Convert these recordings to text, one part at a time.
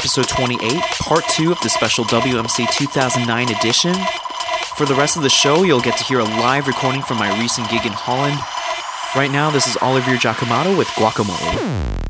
episode 28, part 2 of the special WMC 2009 edition. For the rest of the show, you'll get to hear a live recording from my recent gig in Holland. Right now, this is Olivier Giacomotto with Guacamole.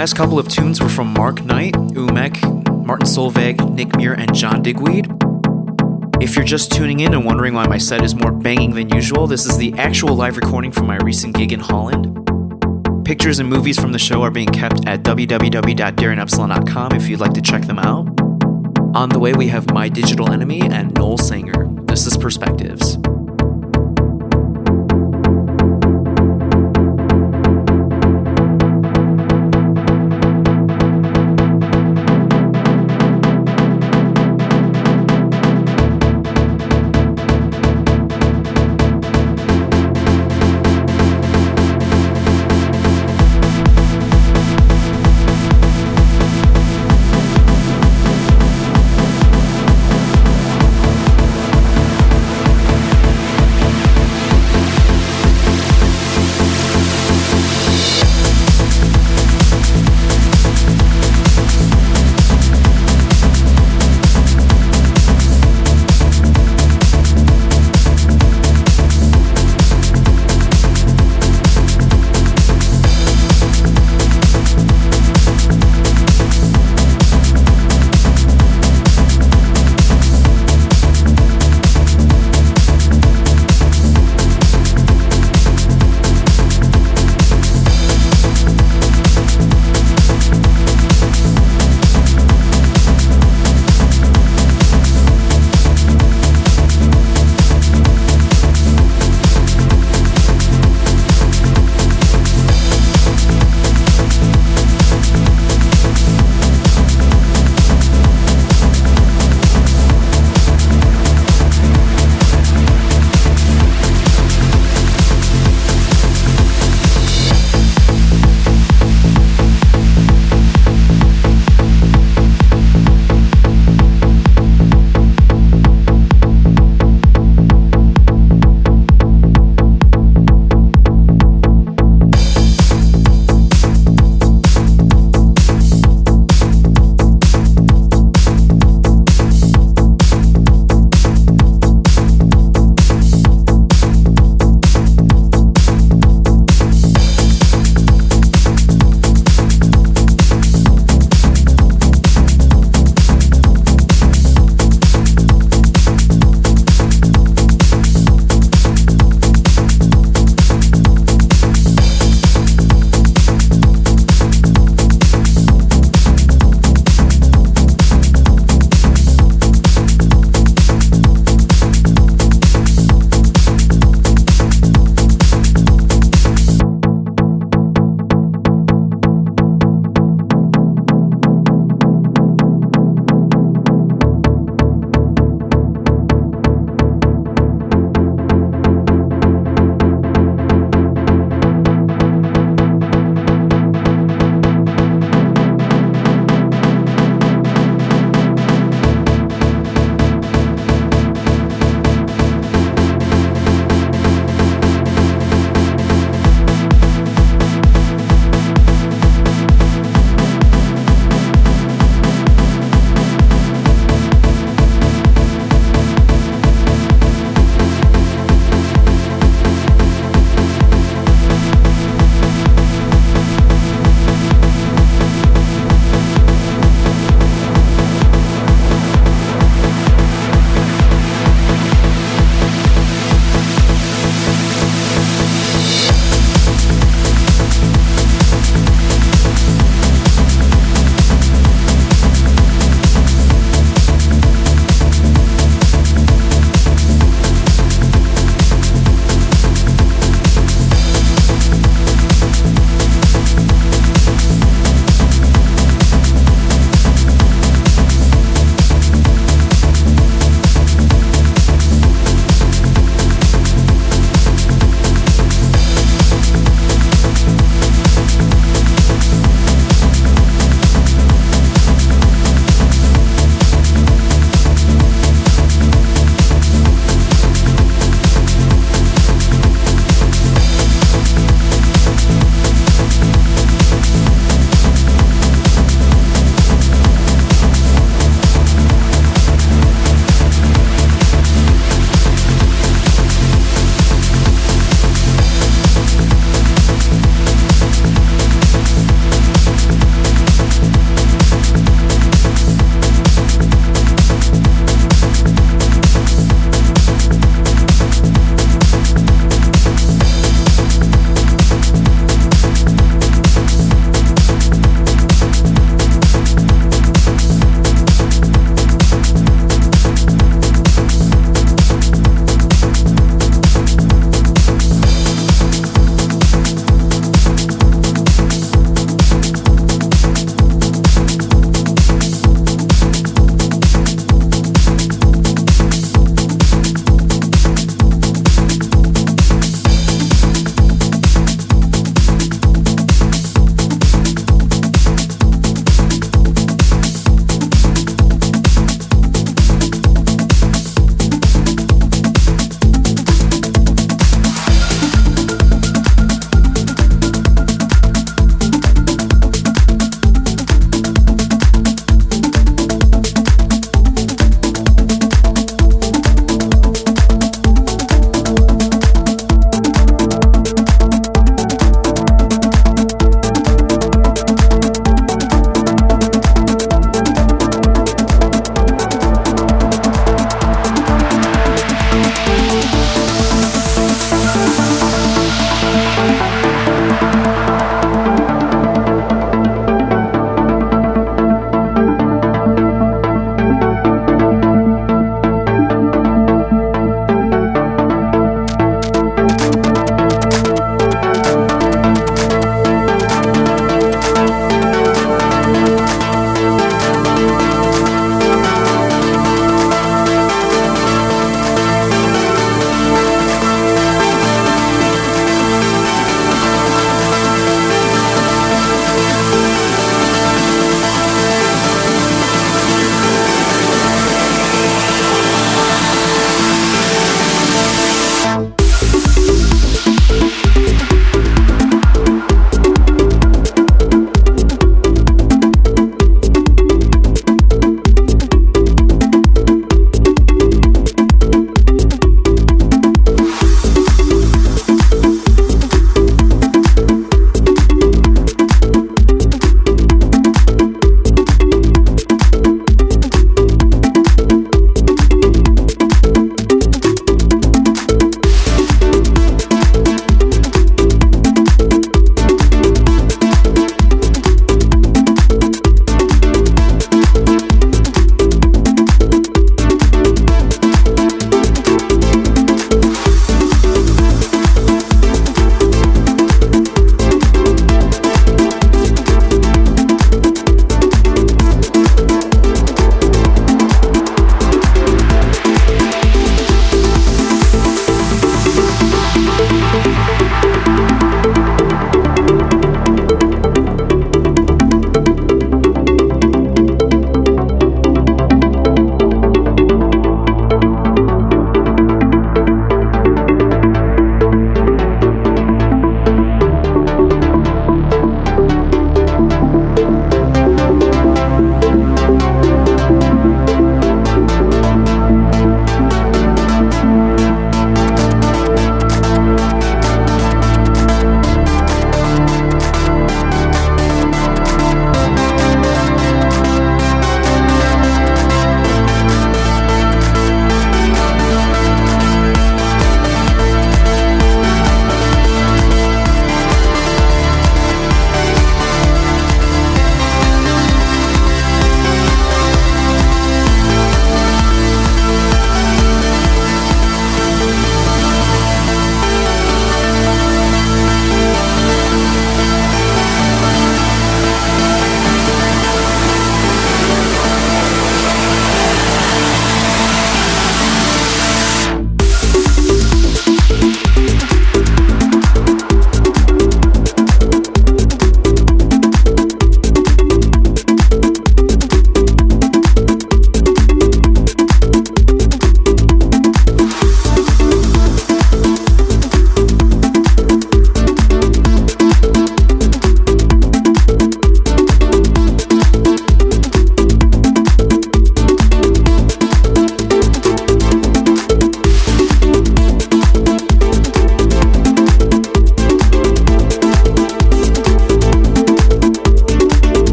last couple of tunes were from Mark Knight, Umek, Martin Solveig, Nick Muir, and John Digweed. If you're just tuning in and wondering why my set is more banging than usual, this is the actual live recording from my recent gig in Holland. Pictures and movies from the show are being kept at www.darinepsilon.com if you'd like to check them out. On the way, we have My Digital Enemy and Noel Sanger. This is Perspectives.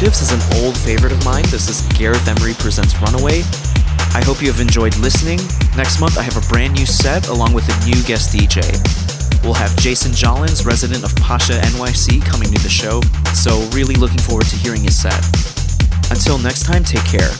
Edition is an old favorite of mine. This is Gareth Emery Presents Runaway. I hope you have enjoyed listening. Next month, I have a brand new set along with a new guest DJ. We'll have Jason Jollins, resident of Pacha NYC, coming to the show, so really looking forward to hearing his set. Until next time, take care.